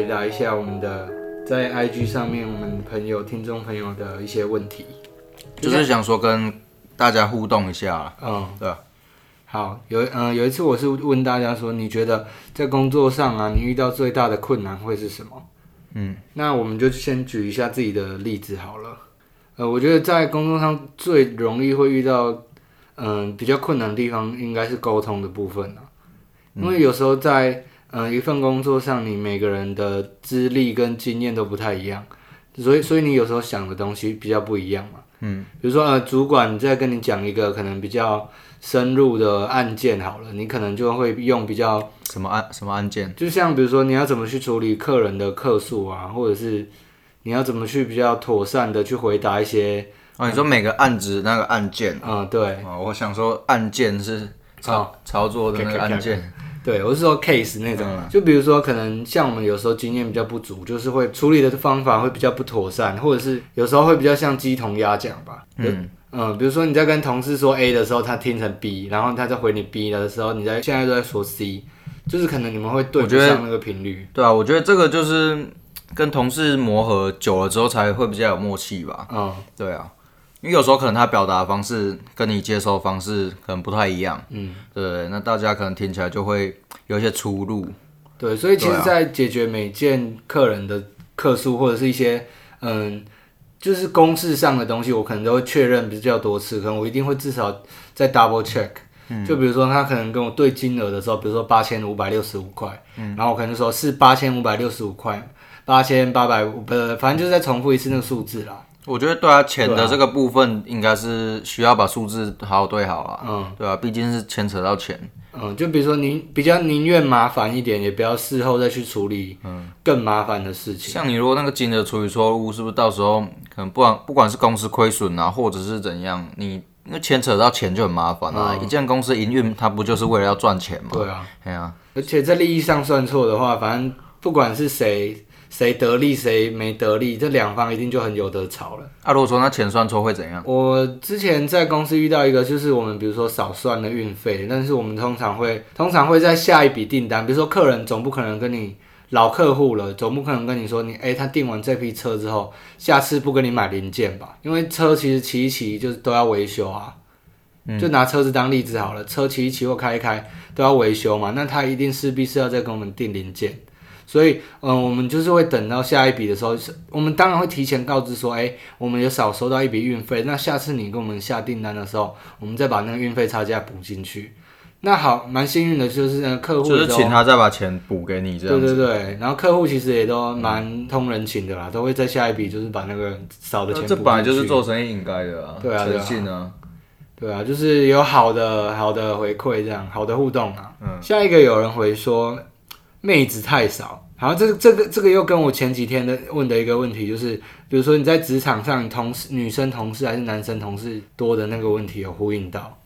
回答一下我们的在 IG 上面我们朋友、听众朋友的一些问题。就是想说跟大家互动一下，嗯，对啊。好，有嗯、有一次我是问大家说，你觉得在工作上啊，你遇到最大的困难会是什么？嗯，那我们就先举一下自己的例子好了。呃，我觉得在工作上最容易会遇到嗯、比较困难的地方，应该是沟通的部分啊。因为有时候在嗯、一份工作上，你每个人的资历跟经验都不太一样，所以所以你有时候想的东西比较不一样嘛。嗯，比如说呃，主管在跟你讲一个可能比较深入的案件好了，你可能就会用比较，什么案什么案件？就像比如说你要怎么去处理客人的客诉啊，或者是你要怎么去比较妥善的去回答一些，哦，你说每个案子那个案件嗯，对，哦，我想说案件是操操作的那个案件，对，我是说 case 那种啊，就比如说可能像我们有时候经验比较不足，就是会处理的方法会比较不妥善，或者是有时候会比较像鸡同鸭讲吧。嗯嗯，比如说你在跟同事说 A 的时候，他听成 B，然后他在回你 B 的时候，你在现在都在说 C，就是可能你们会对不上那个频率。对啊，我觉得这个就是跟同事磨合久了之后才会比较有默契吧。嗯对啊，因为有时候可能他表达方式跟你接收方式可能不太一样，嗯，对，那大家可能听起来就会有一些出入。对，所以其实，在解决每件客人的客诉或者是一些嗯，就是公式上的东西，我可能都会确认比较多次，可能我一定会至少再 double check。就比如说他可能跟我对金额的时候，比如说八千五百六十五块，然后我可能说是八千五百六十五块，八千八百五，呃，反正就是再重复一次那个数字啦。我觉得对啊，钱的这个部分应该是需要把数字好好对好啊，嗯对啊，毕竟是牵扯到钱。嗯，就比如说您比较宁愿麻烦一点，也不要事后再去处理嗯更麻烦的事情。像你如果那个金额处理错误，是不是到时候可能不管不管是公司亏损啊，或者是怎样，你那牵扯到钱就很麻烦啊。一件公司营运，它不就是为了要赚钱吗？对啊，对啊、而且在利益上算错的话，反正不管是谁谁得利谁没得利，这两方一定就很有得吵了。啊，如果说那钱算错会怎样？我之前在公司遇到一个，就是我们比如说少算了运费，但是我们通常会通常会在下一笔订单，比如说客人总不可能跟你老客户了，总不可能跟你说你哎、他订完这批车之后，下次不跟你买零件吧？因为车其实骑一骑就是都要维修啊。就拿车子当例子好了，车骑一骑或开一开都要维修嘛，那他一定势必是要再跟我们订零件。所以，嗯，我们就是会等到下一笔的时候，是我们当然会提前告知说，哎、我们有少收到一笔运费，那下次你跟我们下订单的时候，我们再把那个运费差价补进去。那好，蛮幸运的，就是那客户就是请他再把钱补给你这样对。对对，然后客户其实也都蛮通人情的啦，都会在下一笔就是把那个少的钱补这本来就是做生意应该的啊，对啊对啊诚信啊。对啊，就是有好的好的回馈，这样好的互动啊。嗯下一个有人回说妹子太少，好，这个这个这个又跟我前几天的问的一个问题，就是比如说你在职场上，同事女生同事还是男生同事多的那个问题有呼应到。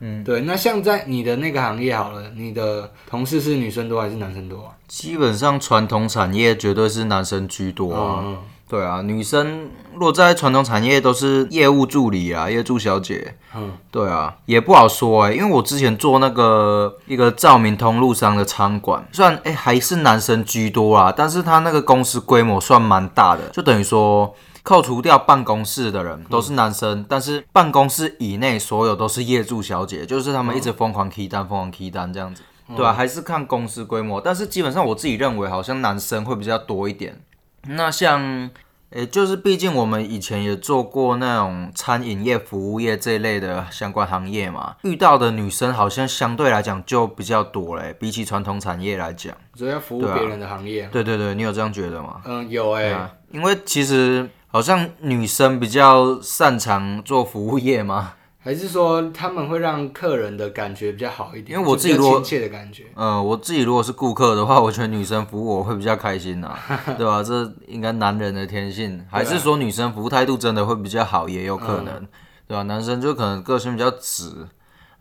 嗯，对，那像在你的那个行业好了，你的同事是女生多还是男生多啊？基本上传统产业绝对是男生居多啊。嗯对啊，女生如果在传统产业都是业务助理啊、业助小姐，嗯，对啊，也不好说哎、因为我之前做那个一个照明通路商的餐馆，虽然哎、还是男生居多啦，但是他那个公司规模算蛮大的，就等于说扣除掉办公室的人都是男生，但是办公室以内所有都是业助小姐，就是他们一直疯狂 key 单、疯狂 key 单这样子。对啊，还是看公司规模，但是基本上我自己认为好像男生会比较多一点。那像，诶、就是毕竟我们以前也做过那种餐饮业、服务业这一类的相关行业嘛，遇到的女生好像相对来讲就比较多嘞，比起传统产业来讲。主要服务别人的行业啊。对对对，你有这样觉得吗？嗯，有哎、对啊，因为其实好像女生比较擅长做服务业嘛。还是说他们会让客人的感觉比较好一点，因为我自己如果亲切的感觉。呃，我自己如果是顾客的话，我觉得女生服务我会比较开心呐、对吧、这应该男人的天性，还是说女生服务态度真的会比较好，也有可能，对吧、男生就可能个性比较直，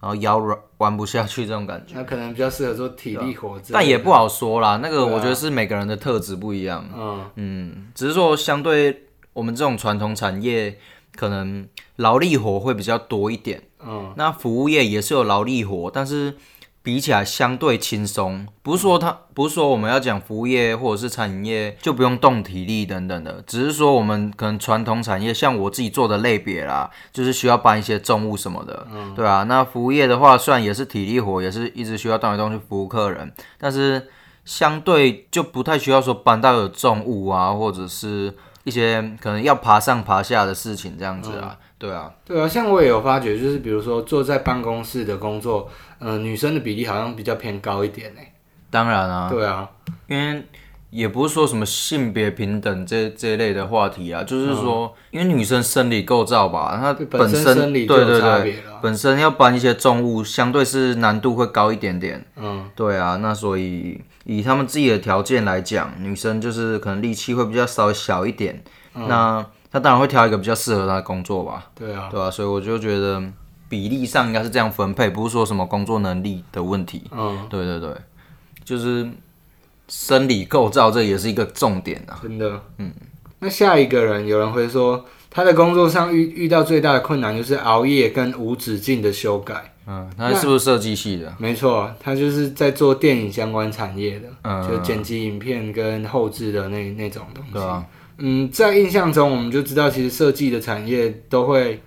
然后腰软弯不下去这种感觉，那可能比较适合做体力活但也不好说啦。那个我觉得是每个人的特质不一样，嗯，嗯，只是说相对我们这种传统产业，可能劳力活会比较多一点。嗯那服务业也是有劳力活，但是比起来相对轻松，不是说他不是说我们要讲服务业或者是餐饮业就不用动体力等等的，只是说我们可能传统产业像我自己做的类别啦，就是需要搬一些重物什么的，嗯对啊。那服务业的话，虽然也是体力活，也是一直需要动来动去服务客人，但是相对就不太需要说搬到有重物啊，或者是一些可能要爬上爬下的事情这样子啊，对啊。对啊，像我也有发觉，就是比如说坐在办公室的工作，嗯、女生的比例好像比较偏高一点呢。当然啊，对啊，因为也不是说什么性别平等这这一类的话题啊，就是说，因为女生生理构造吧，她本身对对对。本身要搬一些重物，相对是难度会高一点点。嗯，对啊，那所以以他们自己的条件来讲，女生就是可能力气会比较稍微小一点，那她当然会挑一个比较适合他的工作吧，对啊，对啊，所以我就觉得比例上应该是这样分配，不是说什么工作能力的问题。嗯，对对对，就是生理构造，这也是一个重点啊。真的，嗯。那下一个人，有人会说，他的工作上遇遇到最大的困难就是熬夜跟无止境的修改。嗯，他是不是设计系的？没错，他就是在做电影相关产业的，嗯就剪辑影片跟后置的那那种东西。对啊，嗯，在印象中，我们就知道，其实设计的产业都会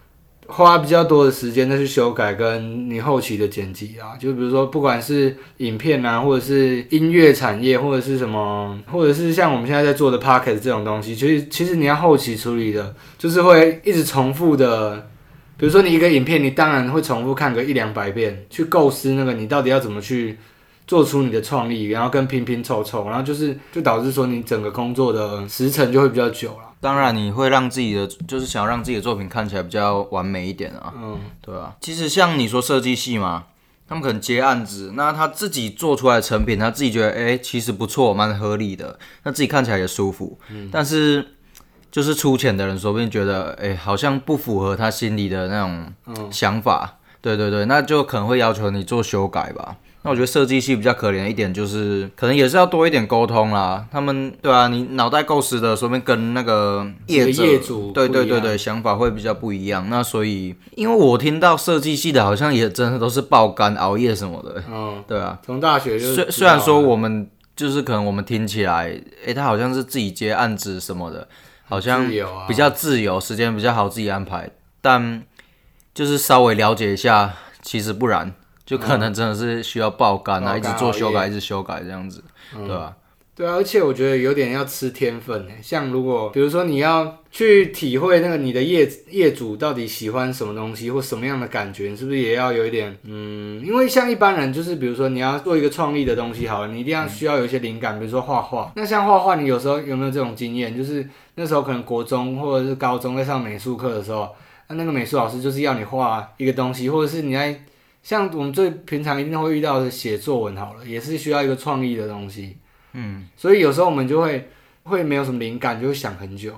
花比较多的时间再去修改跟你后期的剪辑啊。就比如说，不管是影片啊，或者是音乐产业，或者是什么，或者是像我们现在在做的 p o c k e t 这种东西，其实其实你要后期处理的，就是会一直重复的。比如说你一个影片，你当然会重复看个一两百遍，去构思那个你到底要怎么去做出你的创意，然后跟拼拼凑凑，然后就是就导致说你整个工作的时程就会比较久了。当然你会让自己的，就是想要让自己的作品看起来比较完美一点啊。嗯，对啊，其实像你说设计系嘛，他们可能接案子，那他自己做出来的成品，他自己觉得哎、诶其实不错，蛮合理的，那自己看起来也舒服。但是就是出钱的人，说不定觉得哎、诶好像不符合他心里的那种想法。对对对，那就可能会要求你做修改吧。那我觉得设计系比较可怜的一点就是，可能也是要多一点沟通啦。他们对啊，你脑袋构思的，说不定跟那个业业主对对对对想法会比较不一样。那所以，因为我听到设计系的好像也真的都是爆肝熬夜什么的，嗯，对啊。从大学就虽虽然说我们就是可能我们听起来，诶、他好像是自己接案子什么的，好像比较自由，时间比较好自己安排，但就是稍微了解一下，其实不然，就可能真的是需要爆肝啊，爆一直做修改，一直修改这样子，对吧、对啊，而且我觉得有点要吃天分诶。像如果比如说你要去体会那个你的业业主到底喜欢什么东西或什么样的感觉，你是不是也要有一点嗯？因为像一般人就是比如说你要做一个创意的东西好了，你一定要需要有一些灵感，比如说画画。那像画画，你有时候有没有这种经验？就是那时候可能国中或者是高中在上美术课的时候，那那个美术老师就是要你画一个东西，或者是你在像我们最平常一定会遇到的写作文好了，也是需要一个创意的东西。嗯，所以有时候我们就会会没有什么灵感，就会想很久。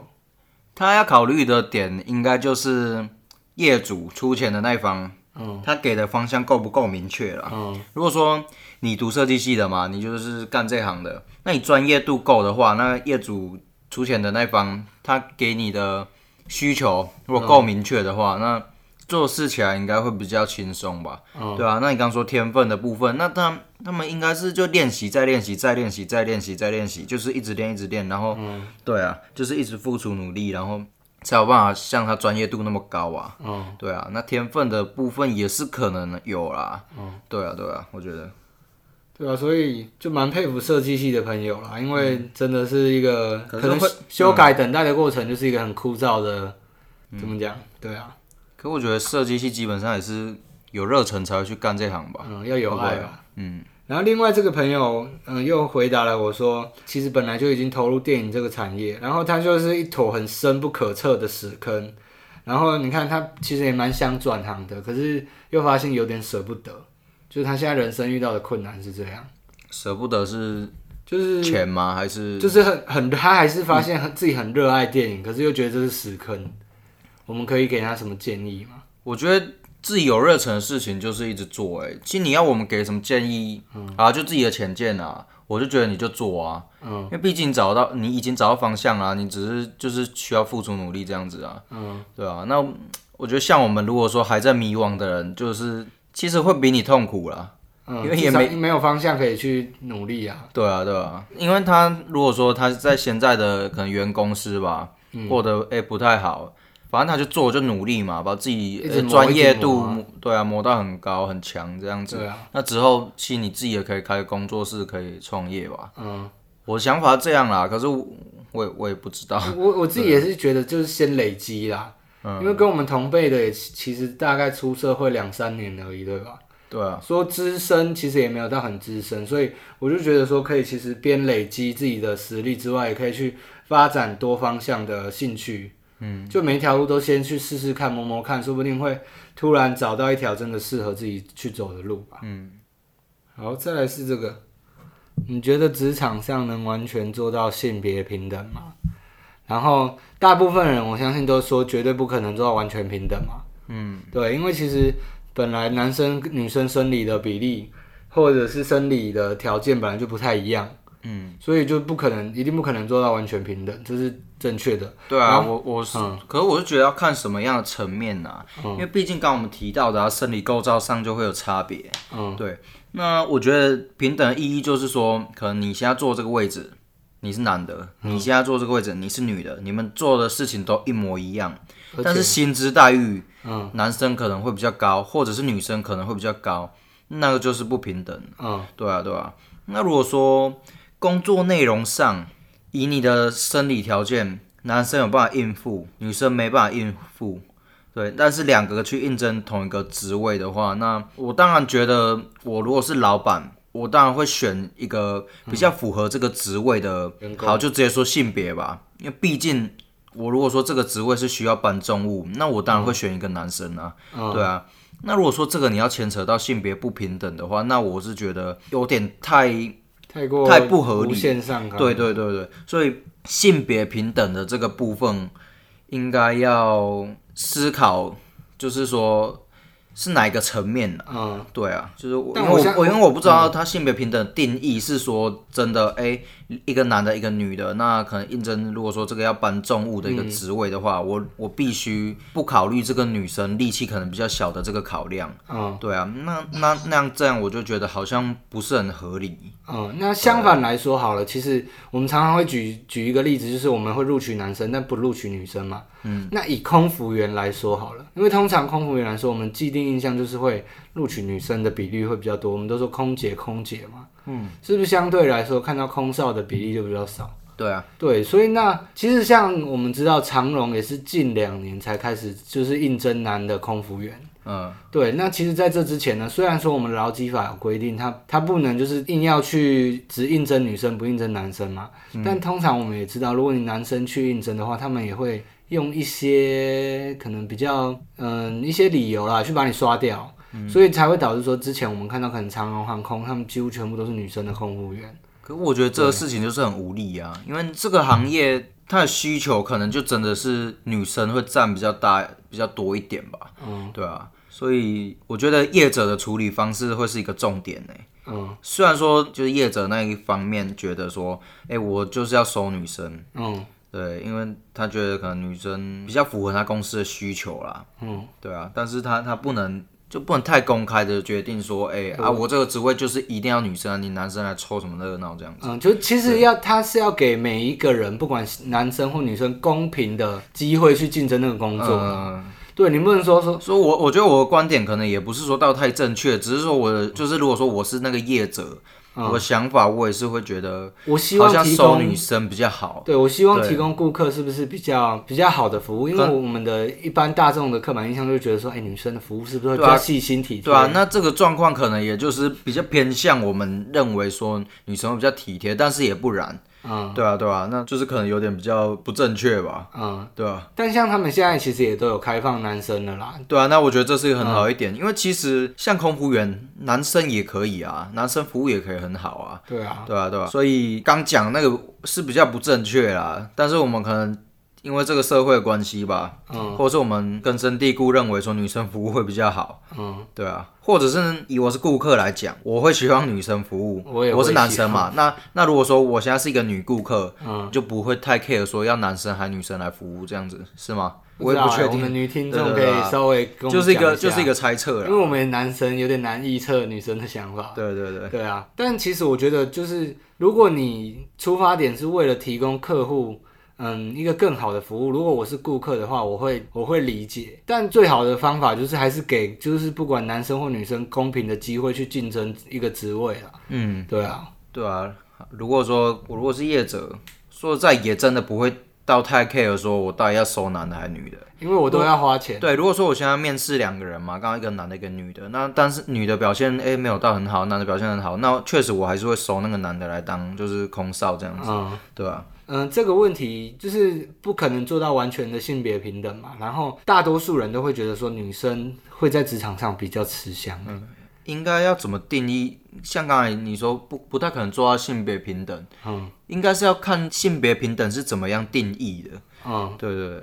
他要考虑的点应该就是业主出钱的那一方，嗯他给的方向够不够明确了。嗯如果说你读设计系的嘛，你就是干这行的，那你专业度够的话，那业主出钱的那一方，他给你的需求如果够明确的话，那做事起来应该会比较轻松吧？嗯对啊，那你刚说天分的部分，那他他们应该是就练习，再练习，再练习，再练习，再练习，就是一直练，一直练，然后，对啊，就是一直付出努力，然后才有办法像他专业度那么高啊。嗯，对啊，那天分的部分也是可能有啦。嗯，对啊，对啊，我觉得，对啊，所以就蛮佩服设计系的朋友啦，因为真的是一个可能会修改等待的过程，就是一个很枯燥的，怎么讲？对啊，可我觉得设计系基本上也是有热忱才会去干这行吧。嗯，要有爱吧。嗯，然后另外这个朋友，嗯，又回答了我说，其实本来就已经投入电影这个产业，然后他就是一坨很深不可测的屎坑。然后你看他其实也蛮想转行的，可是又发现有点舍不得，就是他现在人生遇到的困难是这样，舍不得是就是钱吗？还是就是很很他还是发现很自己很热爱电影，可是又觉得这是屎坑。我们可以给他什么建议吗？我觉得自己有热忱的事情就是一直做、欸。哎，其实你要我们给什么建议、啊，就自己的浅见啊，我就觉得你就做啊。嗯因为毕竟找到你已经找到方向啦，你只是就是需要付出努力这样子啊。嗯，对啊，那我觉得像我们如果说还在迷惘的人，就是其实会比你痛苦啦。嗯，因为也没没有方向可以去努力啊。对啊，对啊，因为他如果说他在现在的可能原公司吧，嗯过得哎、不太好，反正他就做就努力嘛，把自己一直磨呃专业度磨对啊磨到很高很强这样子。对啊，那之后其实你自己也可以开工作室，可以创业吧。嗯，我想法这样啦，可是我我也我也不知道。我我自己也是觉得就是先累积啦，嗯因为跟我们同辈的也其其实大概出社会两三年而已，对吧？对啊，说资深其实也没有到很资深，所以我就觉得说可以其实边累积自己的实力之外，也可以去发展多方向的兴趣。嗯，就每一条路都先去试试看，摸摸看，说不定会突然找到一条真的适合自己去走的路吧。嗯，好，再来是这个，你觉得职场上能完全做到性别平等吗？然后大部分人我相信都说绝对不可能做到完全平等嘛。嗯，对，因为其实本来男生女生生理的比例或者是生理的条件本来就不太一样，嗯，所以就不可能一定不可能做到完全平等，这是正确的。对啊，我我是，嗯可是我是觉得要看什么样的层面呐、因为毕竟刚刚我们提到的啊，生理构造上就会有差别。嗯，对。那我觉得平等的意义就是说，可能你现在坐这个位置，你是男的；嗯你现在坐这个位置，你是女的，你们做的事情都一模一样，但是薪资待遇，嗯男生可能会比较高，或者是女生可能会比较高，那个就是不平等。嗯对啊，对啊。那如果说工作内容上，以你的生理条件，男生有办法应付，女生没办法应付，对。但是两个去应征同一个职位的话，那我当然觉得，我如果是老板，我当然会选一个比较符合这个职位的，好，就直接说性别吧，因为毕竟。我如果说这个职位是需要搬重物，那我当然会选一个男生啊，嗯对啊。那如果说这个你要牵扯到性别不平等的话，那我是觉得有点太太过太不合理。对对对对，所以性别平等的这个部分应该要思考，就是说是哪一个层面的、嗯，对啊，就是我因为我我因为我不知道他性别平等的定义是说真的，哎、一个男的，一个女的，那可能应征如果说这个要搬重物的一个职位的话，我我必须不考虑这个女生力气可能比较小的这个考量，嗯对啊，那那那样这样我就觉得好像不是很合理，嗯，那相反来说好了，其实我们常常会举举一个例子，就是我们会录取男生，但不录取女生嘛。嗯，那以空服员来说好了，因为通常空服员来说，我们既定印象就是会录取女生的比例会比较多，我们都说空姐空姐嘛。嗯，是不是相对来说看到空少的比例就比较少？对啊，对，所以那其实像我们知道长荣也是近两年才开始就是应征男的空服员。嗯。对，那其实在这之前呢，虽然说我们劳基法有规定，他他不能就是硬要去只应征女生不应征男生嘛，但通常我们也知道，如果你男生去应征的话，他们也会用一些可能比较嗯一些理由啦去把你刷掉，所以才会导致说之前我们看到可能长荣航空他们几乎全部都是女生的空服员。可我觉得这个事情就是很无力啊，因为这个行业它的需求可能就真的是女生会占比较大、比较多一点吧。嗯，对啊，所以我觉得业者的处理方式会是一个重点呢。嗯虽然说就是业者那一方面觉得说，哎、我就是要收女生，嗯对，因为他觉得可能女生比较符合他公司的需求啦。嗯，对啊，但是他他不能。就不能太公开的决定说，哎、啊，我这个职位就是一定要女生啊，你男生来凑什么热闹这样子。嗯，就其实要他是要给每一个人，不管是男生或女生，公平的机会去竞争那个工作。嗯，对你不能说说，所以我我觉得我的观点可能也不是说到太正确，只是说我的就是如果说我是那个业者，我的想法我也是会觉得，我希望提供收女生比较好。对我希望提供顾客是不是比较比较好的服务？因为我们的一般大众的刻板印象就觉得说，哎、女生的服务是不是会比较细心体贴？对啊，那这个状况可能也就是比较偏向我们认为说女生会比较体贴，但是也不然。嗯对啊，对啊，那就是可能有点比较不正确吧。嗯，对啊，但像他们现在其实也都有开放男生的啦。对啊，那我觉得这是一个很好一嗯点，因为其实像空服员，男生也可以啊，男生服务也可以很好啊。对啊，对啊，对啊，所以刚讲那个是比较不正确啦，但是我们可能因为这个社会的关系吧，嗯。或者是我们根深蒂固认为说女生服务会比较好，嗯，对啊，或者是以我是顾客来讲，我会希望女生服务，我也我是男生嘛，那那如果说我现在是一个女顾客，嗯。就不会太 care 说要男生还女生来服务这样子，是吗？我我也不确定，们女听众可以稍微就是一个就是一个猜测了。因为我们男生有点难预测女生的想法。对对对，对啊，但其实我觉得，就是如果你出发点是为了提供客户，嗯，一个更好的服务，如果我是顾客的话，我会我会理解。但最好的方法就是还是给，就是不管男生或女生公平的机会去竞争一个职位啦。嗯，对啊，对啊。如果说我如果是业者，说实在也真的不会到太 care 说我到底要收男的还是女的。因为我都要花钱。对，如果说我现在面试两个人嘛，刚刚一个男的，一个女的，那但是女的表现诶没有到很好，男的表现很好，那确实我还是会收那个男的来当就是空少这样子，嗯对吧、嗯，这个问题就是不可能做到完全的性别平等嘛。然后大多数人都会觉得说女生会在职场上比较吃香。嗯应该要怎么定义？像刚才你说不不太可能做到性别平等，嗯应该是要看性别平等是怎么样定义的。嗯，对对对。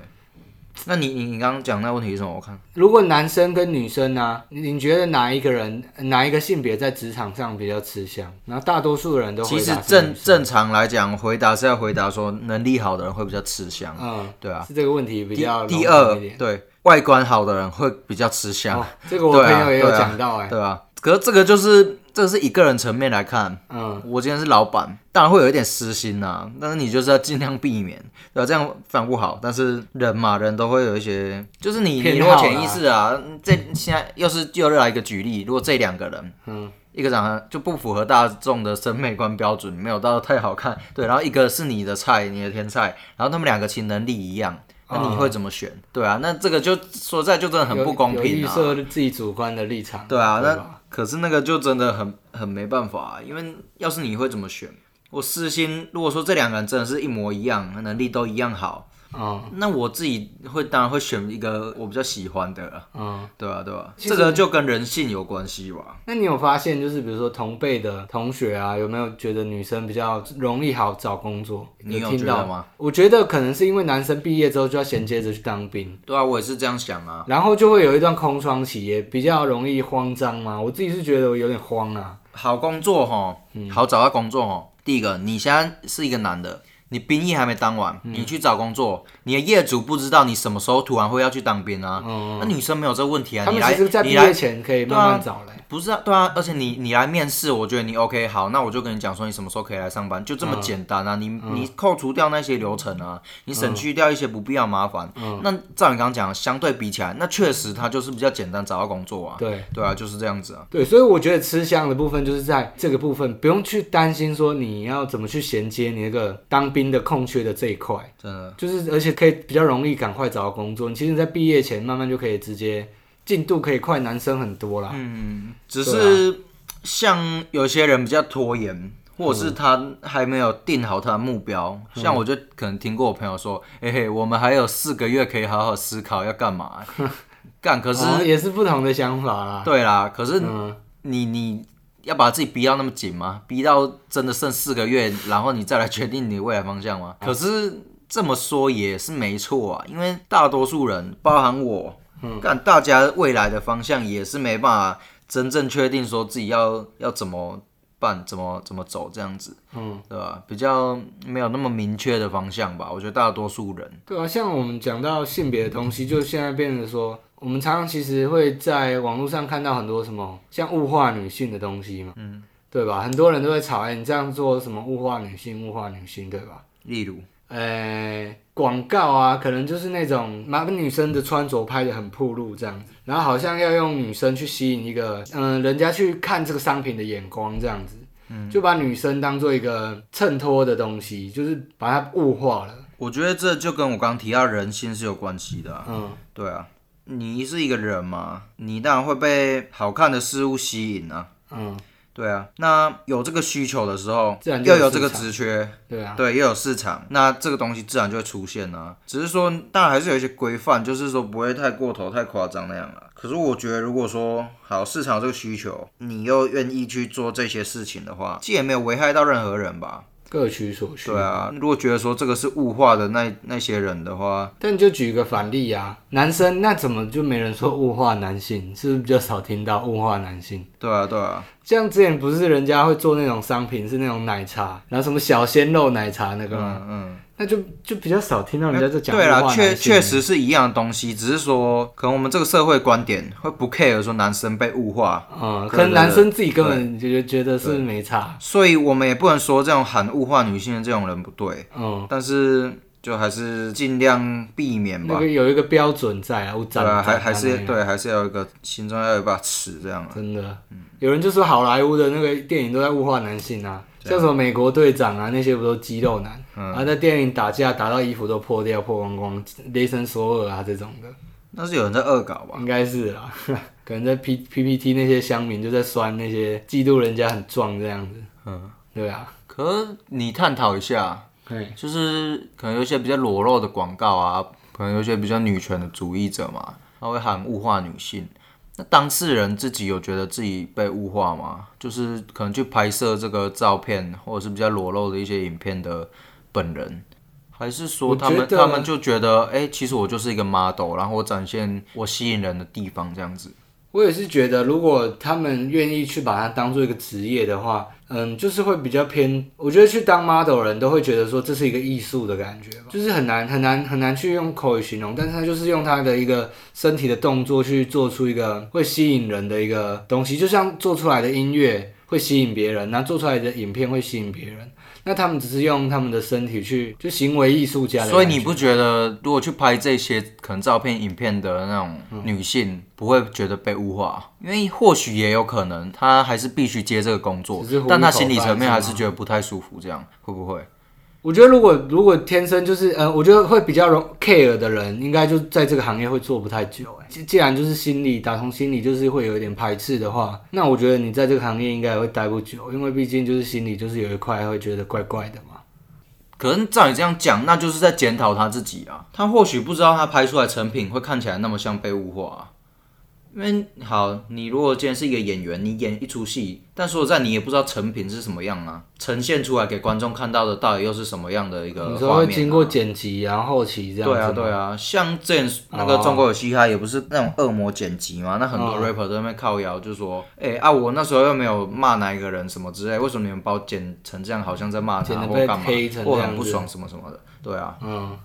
那你你你刚刚讲那问题是什么？我看如果男生跟女生呢、你你觉得哪一个人哪一个性别在职场上比较吃香？然后大多数人都其实正正常来讲，回答是要回答说能力好的人会比较吃香，嗯，对啊。是这个问题比较笼第二。对外观好的人会比较吃香，哦，这个我朋友也有讲到哎、对啊。可是这个就是这是以个人层面来看，嗯，我今天是老板，当然会有一点私心呐、但是你就是要尽量避免，对吧、这样反而不好。但是人嘛，人都会有一些，就是你偏你如果潜意识啊，这现在又是又来一个举例，如果这两个人，嗯，一个长得就不符合大众的审美观标准，没有到太好看，对，然后一个是你的菜，你的天菜，然后他们两个其实能力一样。那你会怎么选？对啊，那这个就说在就真的很不公平啊。设自己主观的立场。对啊，那吧可是那个就真的很很没办法、啊，因为要是你会怎么选？我私心，如果说这两个人真的是一模一样，能力都一样好，嗯那我自己会当然会选一个我比较喜欢的啊，嗯，对啊、对吧、这个就跟人性有关系吧。那你有发现就是比如说同辈的同学啊，有没有觉得女生比较容易好找工作？你有听到吗？我觉得可能是因为男生毕业之后就要衔接着去当兵。对啊，我也是这样想啊。然后就会有一段空窗期，也比较容易慌张嘛。我自己是觉得我有点慌啊。好工作哈，嗯好找到工作哈。第一个，你现在是一个男的，你兵役还没当完，嗯你去找工作，你的业主不知道你什么时候突然会要去当兵啊。嗯，那女生没有这个问题啊，你来你来前可以慢慢找嘞。不是啊，对啊，而且你你来面试，我觉得你 OK 好，那我就跟你讲说你什么时候可以来上班，就这么简单啊。你你扣除掉那些流程啊，你省去掉一些不必要麻烦。那照你刚刚讲，相对比起来，那确实它就是比较简单找到工作啊。对对啊，就是这样子啊。对，所以我觉得吃香的部分就是在这个部分，不用去担心说你要怎么去衔接你那个当兵的空缺的这一块，真的，就是而且可以比较容易赶快找到工作。你其实，在毕业前慢慢就可以直接进度可以快男生很多啦。嗯，只对是像有些人比较拖延，或者是他还没有定好他的目标。像我就可能听过我朋友说，嘿嘿，我们还有四个月可以好好思考要干嘛。干，可是、哦也是不同的想法啦。对啦，可是嗯，你你要把自己逼到那么紧吗？逼到真的剩四个月，然后你再来决定你的未来方向吗？可是这么说也是没错啊，因为大多数人，包含我，但、大家未来的方向也是没办法真正确定说自己要要怎么办，怎么怎么走这样子，嗯，对吧？比较没有那么明确的方向吧。我觉得大多数人，对啊，像我们讲到性别的东西，就现在变成说，我们常常其实会在网络上看到很多什么像物化女性的东西嘛，嗯，对吧？很多人都会吵，哎、你这样做什么物化女性，物化女性，对吧？例如，呃，广告啊，可能就是那种把女生的穿着拍的很暴露这样子，然后好像要用女生去吸引一个，嗯、人家去看这个商品的眼光这样子，嗯就把女生当做一个衬托的东西，就是把它物化了，我觉得这就跟我刚刚提到人性是有关系的啊、嗯。对啊，你是一个人嘛，你当然会被好看的事物吸引啊。嗯，对啊，那有这个需求的时候自然，就又有这个职缺，对啊，对，又有市场，那这个东西自然就会出现啊。只是说，当然还是有一些规范，就是说不会太过头、太夸张那样了。可是我觉得，如果说好市场这个需求，你又愿意去做这些事情的话，既也没有危害到任何人吧。各取所需。对啊，如果觉得说这个是物化的那那些人的话，但你就举一个反例啊，男生那怎么就没人说物化男性？是不是比较少听到物化男性？对啊，对啊，像之前不是人家会做那种商品是那种奶茶，然后什么小鲜肉奶茶那个吗？嗯嗯。那就就比较少听到人家在讲。对啦，确确实是一样的东西，只是说可能我们这个社会观点会不 care 说男生被物化，嗯，可能男生自己根本就觉得是没差，所以我们也不能说这种喊物化女性的这种人不对，嗯，但是就还是尽量避免吧。那个有一个标准在啊，对啊，还还是对，还是要一个心中要有一把尺这样。真的，有人就说好莱坞的那个电影都在物化男性啊。像什么美国队长啊，那些不都肌肉男？然后在电影打架，打到衣服都破掉、破光光，雷神索尔啊这种的。那是有人在恶搞吧？应该是啊，可能在 P P P T 那些乡民就在酸那些嫉妒人家很壮这样子。嗯，对啊。可你探讨一下，就是可能有一些比较裸露的广告啊，可能有一些比较女权的主义者嘛，他会喊物化女性。那当事人自己有觉得自己被物化吗？就是可能去拍摄这个照片，或者是比较裸露的一些影片的本人，还是说他们他们就觉得，哎，其实我就是一个 model，然后我展现我吸引人的地方这样子。我也是觉得，如果他们愿意去把它当做一个职业的话，嗯，就是会比较偏。我觉得去当 model 人都会觉得说这是一个艺术的感觉吧，就是很难很难很难去用口语形容，但是他就是用他的一个身体的动作去做出一个会吸引人的一个东西，就像做出来的音乐会吸引别人，那做出来的影片会吸引别人。那他们只是用他们的身体去，就行为艺术家。所以你不觉得，如果去拍这些可能照片、影片的那种女性，不会觉得被物化？因为或许也有可能，她还是必须接这个工作，但她心理层面还是觉得不太舒服，这样会不会？我觉得如果如果天生就是呃，我觉得会比较容 care 的人，应该就在这个行业会做不太久。既既然就是心理打从心里就是会有一点排斥的话，那我觉得你在这个行业应该会待不久，因为毕竟就是心里就是有一块会觉得怪怪的嘛。可能照你这样讲，那就是在检讨他自己啊。他或许不知道他拍出来成品会看起来那么像被物化。因为好，你如果今天是一个演员，你演一出戏，但说实在，你也不知道成品是什么样啊，呈现出来给观众看到的到底又是什么样的一个画面？会经过剪辑，然后后期这样。对啊，对啊，像之前那个中国有嘻哈，也不是那种恶魔剪辑嘛，那很多 rapper 都在那靠谣，就说，哎啊，我那时候又没有骂哪一个人什么之类，为什么你们把我剪成这样，好像在骂他或干嘛，或很不爽什么什么的？对啊，嗯。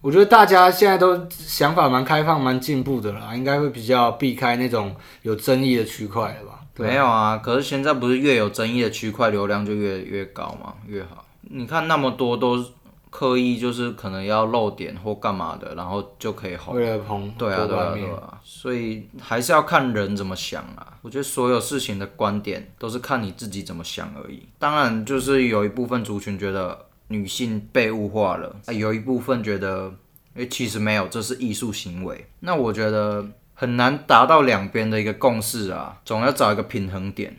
我觉得大家现在都想法蛮开放、蛮进步的啦，应该会比较避开那种有争议的区块了吧？没有啊，可是现在不是越有争议的区块流量就越越高嘛，越好。你看那么多都刻意就是可能要露点或干嘛的，然后就可以红。为了红，对啊，对啊，对啊。所以还是要看人怎么想啊。我觉得所有事情的观点都是看你自己怎么想而已。当然，就是有一部分族群觉得。女性被物化了，啊，有一部分觉得，诶，其实没有，这是艺术行为。那我觉得很难达到两边的一个共识啊，总要找一个平衡点。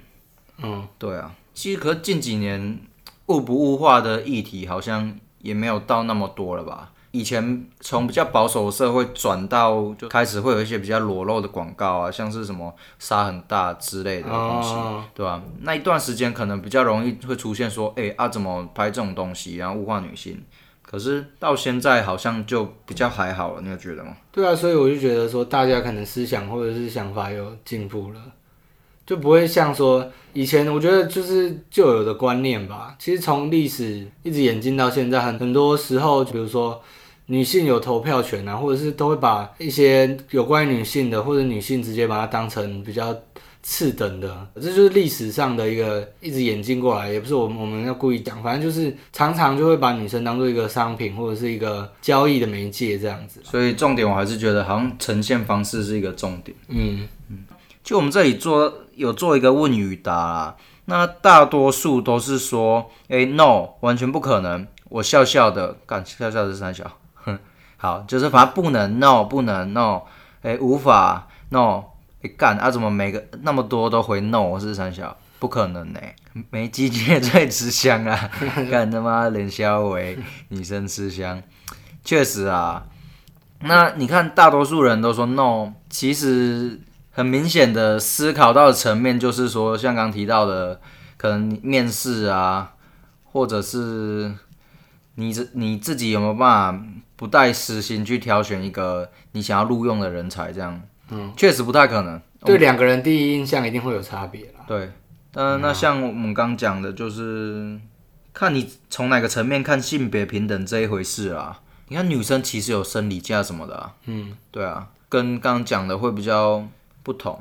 嗯，对啊。其实，可近几年物不物化的议题好像也没有到那么多了吧。以前从比较保守的社会转到就开始会有一些比较裸露的广告啊，像是什么杀很大之类的东西，对吧？那一段时间可能比较容易会出现说，哎啊怎么拍这种东西，然后物化女性。可是到现在好像就比较还好了，你有觉得吗？对啊，所以我就觉得说大家可能思想或者是想法有进步了，就不会像说以前，我觉得就是旧有的观念吧。其实从历史一直演进到现在，很很多时候，比如说。女性有投票权啊，或者是都会把一些有关于女性的，或者女性直接把它当成比较次等的，这就是历史上的一个一直演进过来，也不是我们我们要故意讲，反正就是常常就会把女生当做一个商品或者是一个交易的媒介这样子。所以重点我还是觉得好像呈现方式是一个重点。嗯嗯，就我们这里做有做一个问与答啦，那大多数都是说，哎，no，完全不可能，我笑笑的，干笑笑的三小。好，就是反正不能 no，不能 no，哎，无法 no，哎干啊，怎么每个那么多都回 no 是三小，不可能呢，没鸡鸡最吃香啊，干他妈冷笑为女生吃香，确实啊，那你看大多数人都说 no，其实很明显的思考到的层面就是说，像刚提到的，可能面试啊。或者是你自你自己有没有办法不带私心去挑选一个你想要录用的人才？这样，嗯，确实不太可能。对两个人第一印象一定会有差别啦。对，但那像我们刚讲的，就是看你从哪个层面看性别平等这一回事啊。你看女生其实有生理假什么的、啊，嗯，对啊，跟刚刚讲的会比较不同。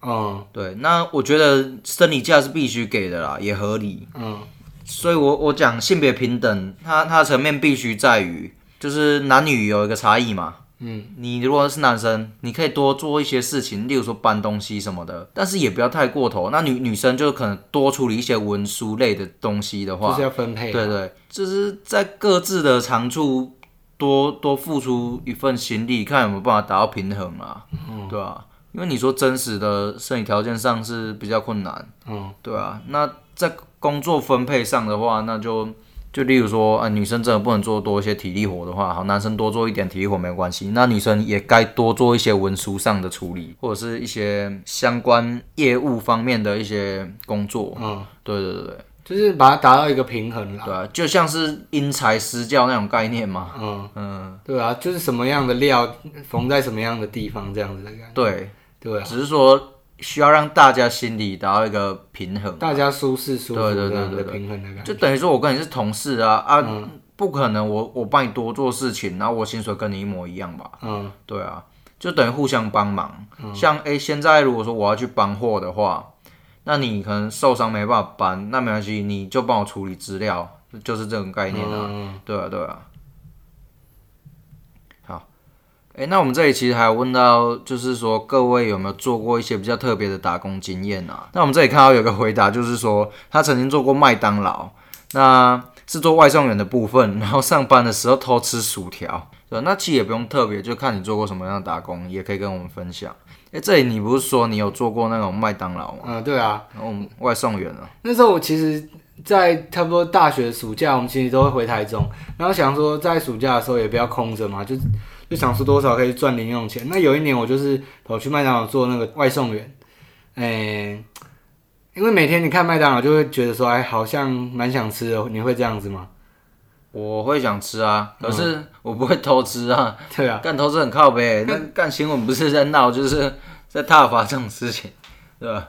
嗯对，那我觉得生理假是必须给的啦，也合理。嗯所以我我讲性别平等，它它的层面必须在于，就是男女有一个差异嘛。嗯，你如果是男生，你可以多做一些事情，例如说搬东西什么的，但是也不要太过头。那女女生就可能多处理一些文书类的东西的话，就是要分配。对对，就是在各自的长处多多付出一份心力，看有没有办法达到平衡啊，嗯对啊，因为你说真实的生理条件上是比较困难，嗯对啊，那在工作分配上的话，那就就例如说，啊，女生真的不能做多一些体力活的话，好，男生多做一点体力活没有关系，那女生也该多做一些文书上的处理，或者是一些相关业务方面的一些工作，嗯，对对对对。就是把它达到一个平衡啦。对啊，就像是因材施教那种概念嘛。嗯，嗯，对啊，就是什么样的料缝在什么样的地方，这样子的感觉。对，对啊，只是说需要让大家心里达到一个平衡，大家舒适舒服对对对这样的对对平衡的感觉。就等于说我跟你是同事啊啊，嗯不可能我我帮你多做事情，然后我薪水跟你一模一样吧？嗯对啊，就等于互相帮忙。像诶，现在如果说我要去搬货的话，那你可能受伤没办法搬，那没关系，你就帮我处理资料，就是这种概念啊。嗯对啊，对啊。好，哎、那我们这里其实还有问到，就是说各位有没有做过一些比较特别的打工经验啊？那我们这里看到有个回答，就是说他曾经做过麦当劳，那是做外送员的部分，然后上班的时候偷吃薯条。对，那其实也不用特别，就看你做过什么样的打工，也可以跟我们分享。哎、这里你不是说你有做过那种麦当劳吗？嗯，对啊，然后我们外送员啊，那时候我其实，在差不多大学暑假，我们其实都会回台中，然后想说在暑假的时候也不要空着嘛，就就想出多少可以赚零用钱。那有一年我就是跑去麦当劳做那个外送员，诶、因为每天你看麦当劳就会觉得说，哎，好像蛮想吃的，你会这样子吗？我会想吃啊，可是我不会偷吃啊。对啊，干偷吃很靠背，那干新闻不是在闹，就是在挞伐这种事情，对吧？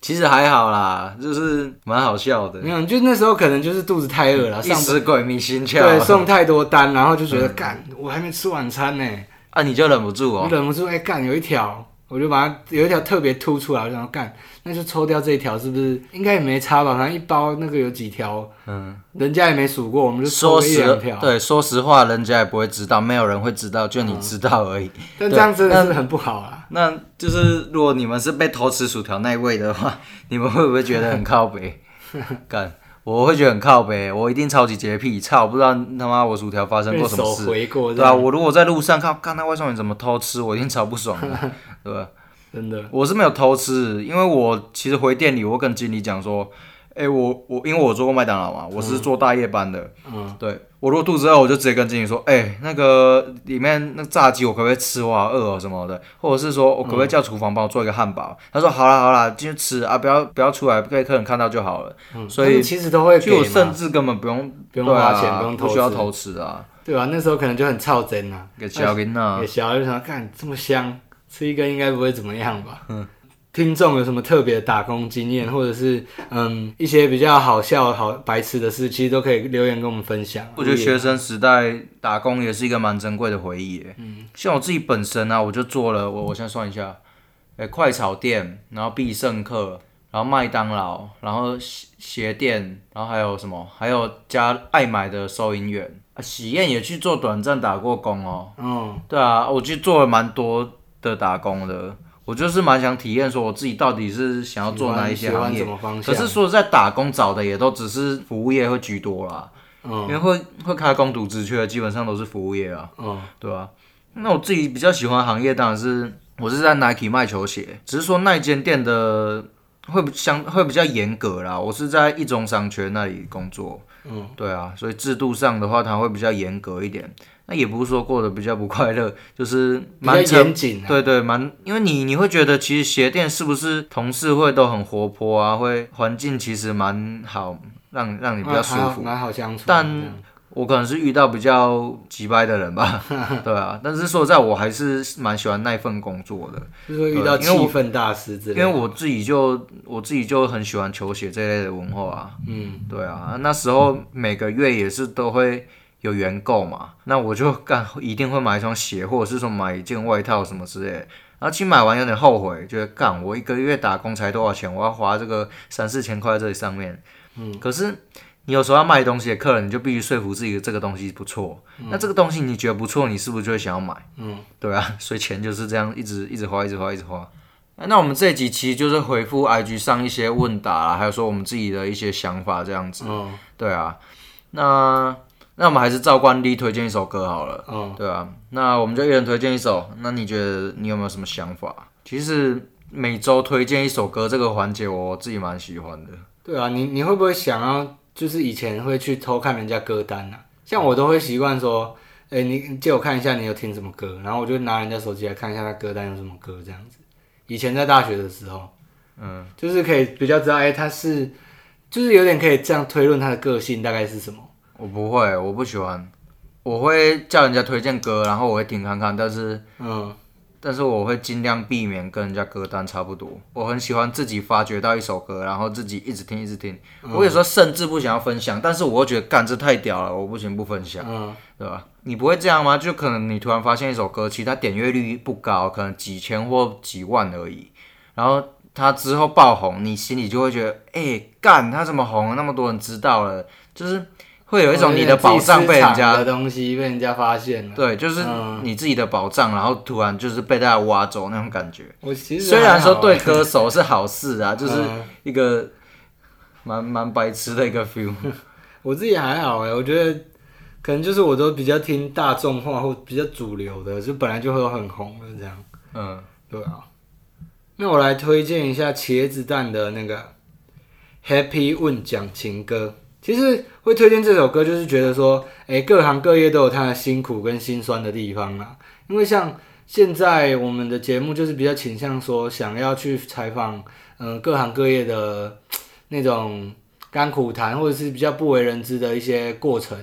其实还好啦，就是蛮好笑的，没有，就那时候可能就是肚子太饿了，一上时鬼迷心窍。对送太多单，然后就觉得干，我还没吃晚餐呢，啊，你就忍不住哦。我忍不住哎干，有一条，我就把它有一条特别凸出来，我想说干，那就抽掉这一条，是不是？应该也没差吧，反正一包那个有几条，嗯，人家也没数过，我们就抽一条。对，说实话，人家也不会知道，没有人会知道，就你知道而已。但这样真的是很不好啊。那就是如果你们是被偷吃薯条那一位的话，你们会不会觉得很靠北？干，我会觉得很靠北，我一定超级洁癖，操，不知道他妈我薯条发生过什么事。回过，对啊，我如果在路上看，看那外送员怎么偷吃，我一定超不爽的，对吧？真的，我是没有偷吃，因为我其实回店里，我会跟经理讲说，哎、我我因为我做过麦当劳嘛，我是做大夜班的，嗯，对我如果肚子饿，我就直接跟经理说，哎、那个里面那个炸鸡我可不可以吃？我好饿哦什么的，或者是说我可不可以叫厨房帮我做一个汉堡？他说好啦好啦，进去吃啊，不要不要出来，被客人看到就好了。嗯所以其实都会就我，甚至根本不用不用花钱，不用偷吃，不需要偷吃啊，对啊？那时候可能就很操真啊，给小林啊给，小孩就想干这么香，吃一根应该不会怎么样吧？嗯。听众有什么特别打工经验，或者是嗯一些比较好笑、好白痴的事，其实都可以留言跟我们分享。我觉得学生时代打工也是一个蛮珍贵的回忆耶。嗯，像我自己本身啊，我就做了，我我先算一下，诶、快炒店，然后必胜客，然后麦当劳，然后鞋鞋店，然后还有什么？还有加爱买的收银员。啊，喜宴也去做短暂打过工哦。嗯，对啊，我去做了蛮多的打工的。我就是蛮想体验，说我自己到底是想要做哪一些行业？可是说在打工找的也都只是服务业会居多啦。因嗯为会会开工读职缺的基本上都是服务业啊，嗯对吧、那我自己比较喜欢的行业当然是我是在 Nike 卖球鞋，只是说那间店的会比相会比较严格啦。我是在一中商圈那里工作，嗯，对啊，所以制度上的话它会比较严格一点。那也不是说过得比较不快乐，就是蛮沉严谨啊。对对，蛮，因为你你会觉得其实鞋店是不是同事会都很活泼啊，会环境其实蛮好，让让你比较舒服。蛮好相处。但我可能是遇到比较急掰的人吧，对啊。但是说实在，我还是蛮喜欢那份工作的，就是会遇到气氛大师之类的。因为我自己就我自己就很喜欢球鞋这类的文化啊。嗯，对啊，那时候每个月也是都会有原购嘛，那我就干一定会买一双鞋，或者是说买一件外套什么之类的。然后其实买完有点后悔，觉得干我一个月打工才多少钱，我要花这个三四千块在这里上面。嗯，可是你有时候要卖东西的客人，你就必须说服自己这个东西不错。那这个东西你觉得不错，你是不是就会想要买？嗯，对啊，所以钱就是这样一直一直花，一直花，一直花。哎那我们这一集其实就是回复 IG 上一些问答啦，还有说我们自己的一些想法这样子。嗯对啊，那那我们还是照惯例推荐一首歌好了。嗯，对啊，那我们就一人推荐一首。那你觉得你有没有什么想法？其实每周推荐一首歌这个环节，我自己蛮喜欢的。对啊，你你会不会想要，就是以前会去偷看人家歌单啊？像我都会习惯说，哎、你你借我看一下你有听什么歌，然后我就拿人家手机来看一下他歌单有什么歌这样子。以前在大学的时候，嗯，就是可以比较知道，哎、他是，就是有点可以这样推论他的个性大概是什么。我不会，我不喜欢。我会叫人家推荐歌，然后我会听看看，但是嗯但是我会尽量避免跟人家歌单差不多。我很喜欢自己发掘到一首歌，然后自己一直听一直听。我有时候甚至不想要分享，但是我又觉得干这太屌了，我不行不分享，嗯对吧？你不会这样吗？就可能你突然发现一首歌，其实它点阅率不高，可能几千或几万而已，然后它之后爆红，你心里就会觉得，哎、干它怎么红了，那么多人知道了，就是会有一种你的宝藏被人家的东西被人家发现了。对，就是嗯你自己的宝藏，然后突然就是被大家挖走那种感觉。我其实虽然说对歌手是好事啊，就是嗯一个蛮蛮白痴的一个 feel。我自己还好哎，我觉得可能就是我都比较听大众化或比较主流的，就本来就会有很红的这样。嗯，对啊，那我来推荐一下茄子蛋的那个 Happy 问讲情歌。其实会推荐这首歌，就是觉得说，哎、各行各业都有它的辛苦跟辛酸的地方啦。因为像现在我们的节目就是比较倾向说，想要去采访，嗯、各行各业的那种甘苦谈，或者是比较不为人知的一些过程。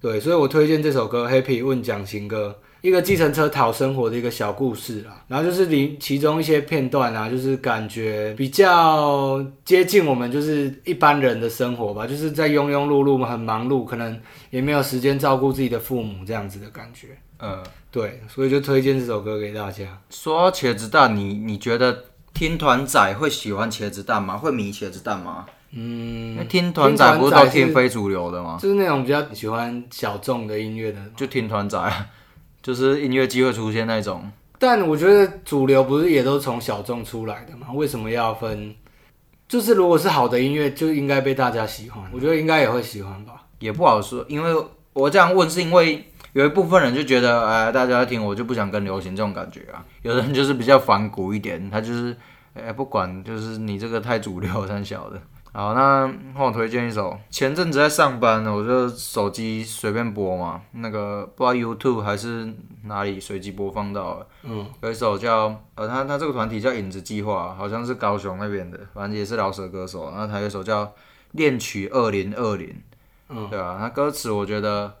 对，所以我推荐这首歌《Happy 问讲情歌》，一个计程车讨生活的一个小故事啦。然后就是里其中一些片段啊，就是感觉比较接近我们就是一般人的生活吧，就是在庸庸碌碌很忙碌，可能也没有时间照顾自己的父母这样子的感觉。嗯，对，所以就推荐这首歌给大家。说茄子蛋，你你觉得听团仔会喜欢茄子蛋吗？会迷茄子蛋吗？嗯，听团仔不是都听非主流的吗？就是那种比较喜欢小众的音乐的，就听团仔啊，就是音乐机会出现那种。但我觉得主流不是也都从小众出来的吗？为什么要分？就是如果是好的音乐，就应该被大家喜欢。我觉得应该也会喜欢吧。也不好说，因为我这样问是因为有一部分人就觉得，哎，大家听，我就不想跟流行这种感觉啊。有的人就是比较反骨一点，他就是，哎，不管，就是你这个太主流，太小的。好，那换我推荐一首。前阵子在上班，我就手机随便播嘛，那个不知道 YouTube 还是哪里随机播放到了，嗯，有一首叫呃，他他这个团体叫影子计划，好像是高雄那边的，反正也是饶舌歌手。然后他有一首叫《恋曲二零二零》，嗯，对啊，他歌词我觉得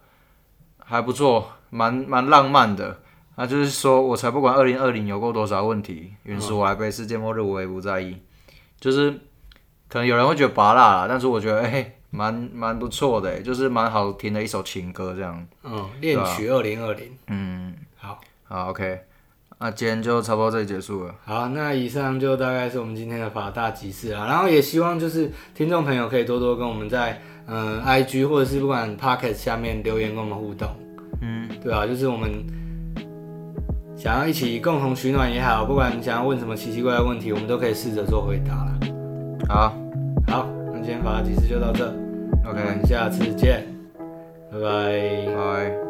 还不错，蛮蛮浪漫的。他就是说我才不管二零二零有过多少问题，允许我来背世界末日，我也不在意。就是可能有人会觉得拔辣啦，但是我觉得哎，蛮、蛮不错的，就是蛮好听的一首情歌这样。嗯，恋曲二零二零。嗯，好，好，OK，那今天就差不多这里结束了。好，那以上就大概是我们今天的法大集市啦。然后也希望就是听众朋友可以多多跟我们在嗯、IG 或者是不管 Pocket 下面留言跟我们互动。嗯，对啊，就是我们想要一起共同取暖也好，不管想要问什么奇奇怪怪的问题，我们都可以试着做回答啦。好好，那今天法大集市就到这，，OK，下次见，拜拜。拜。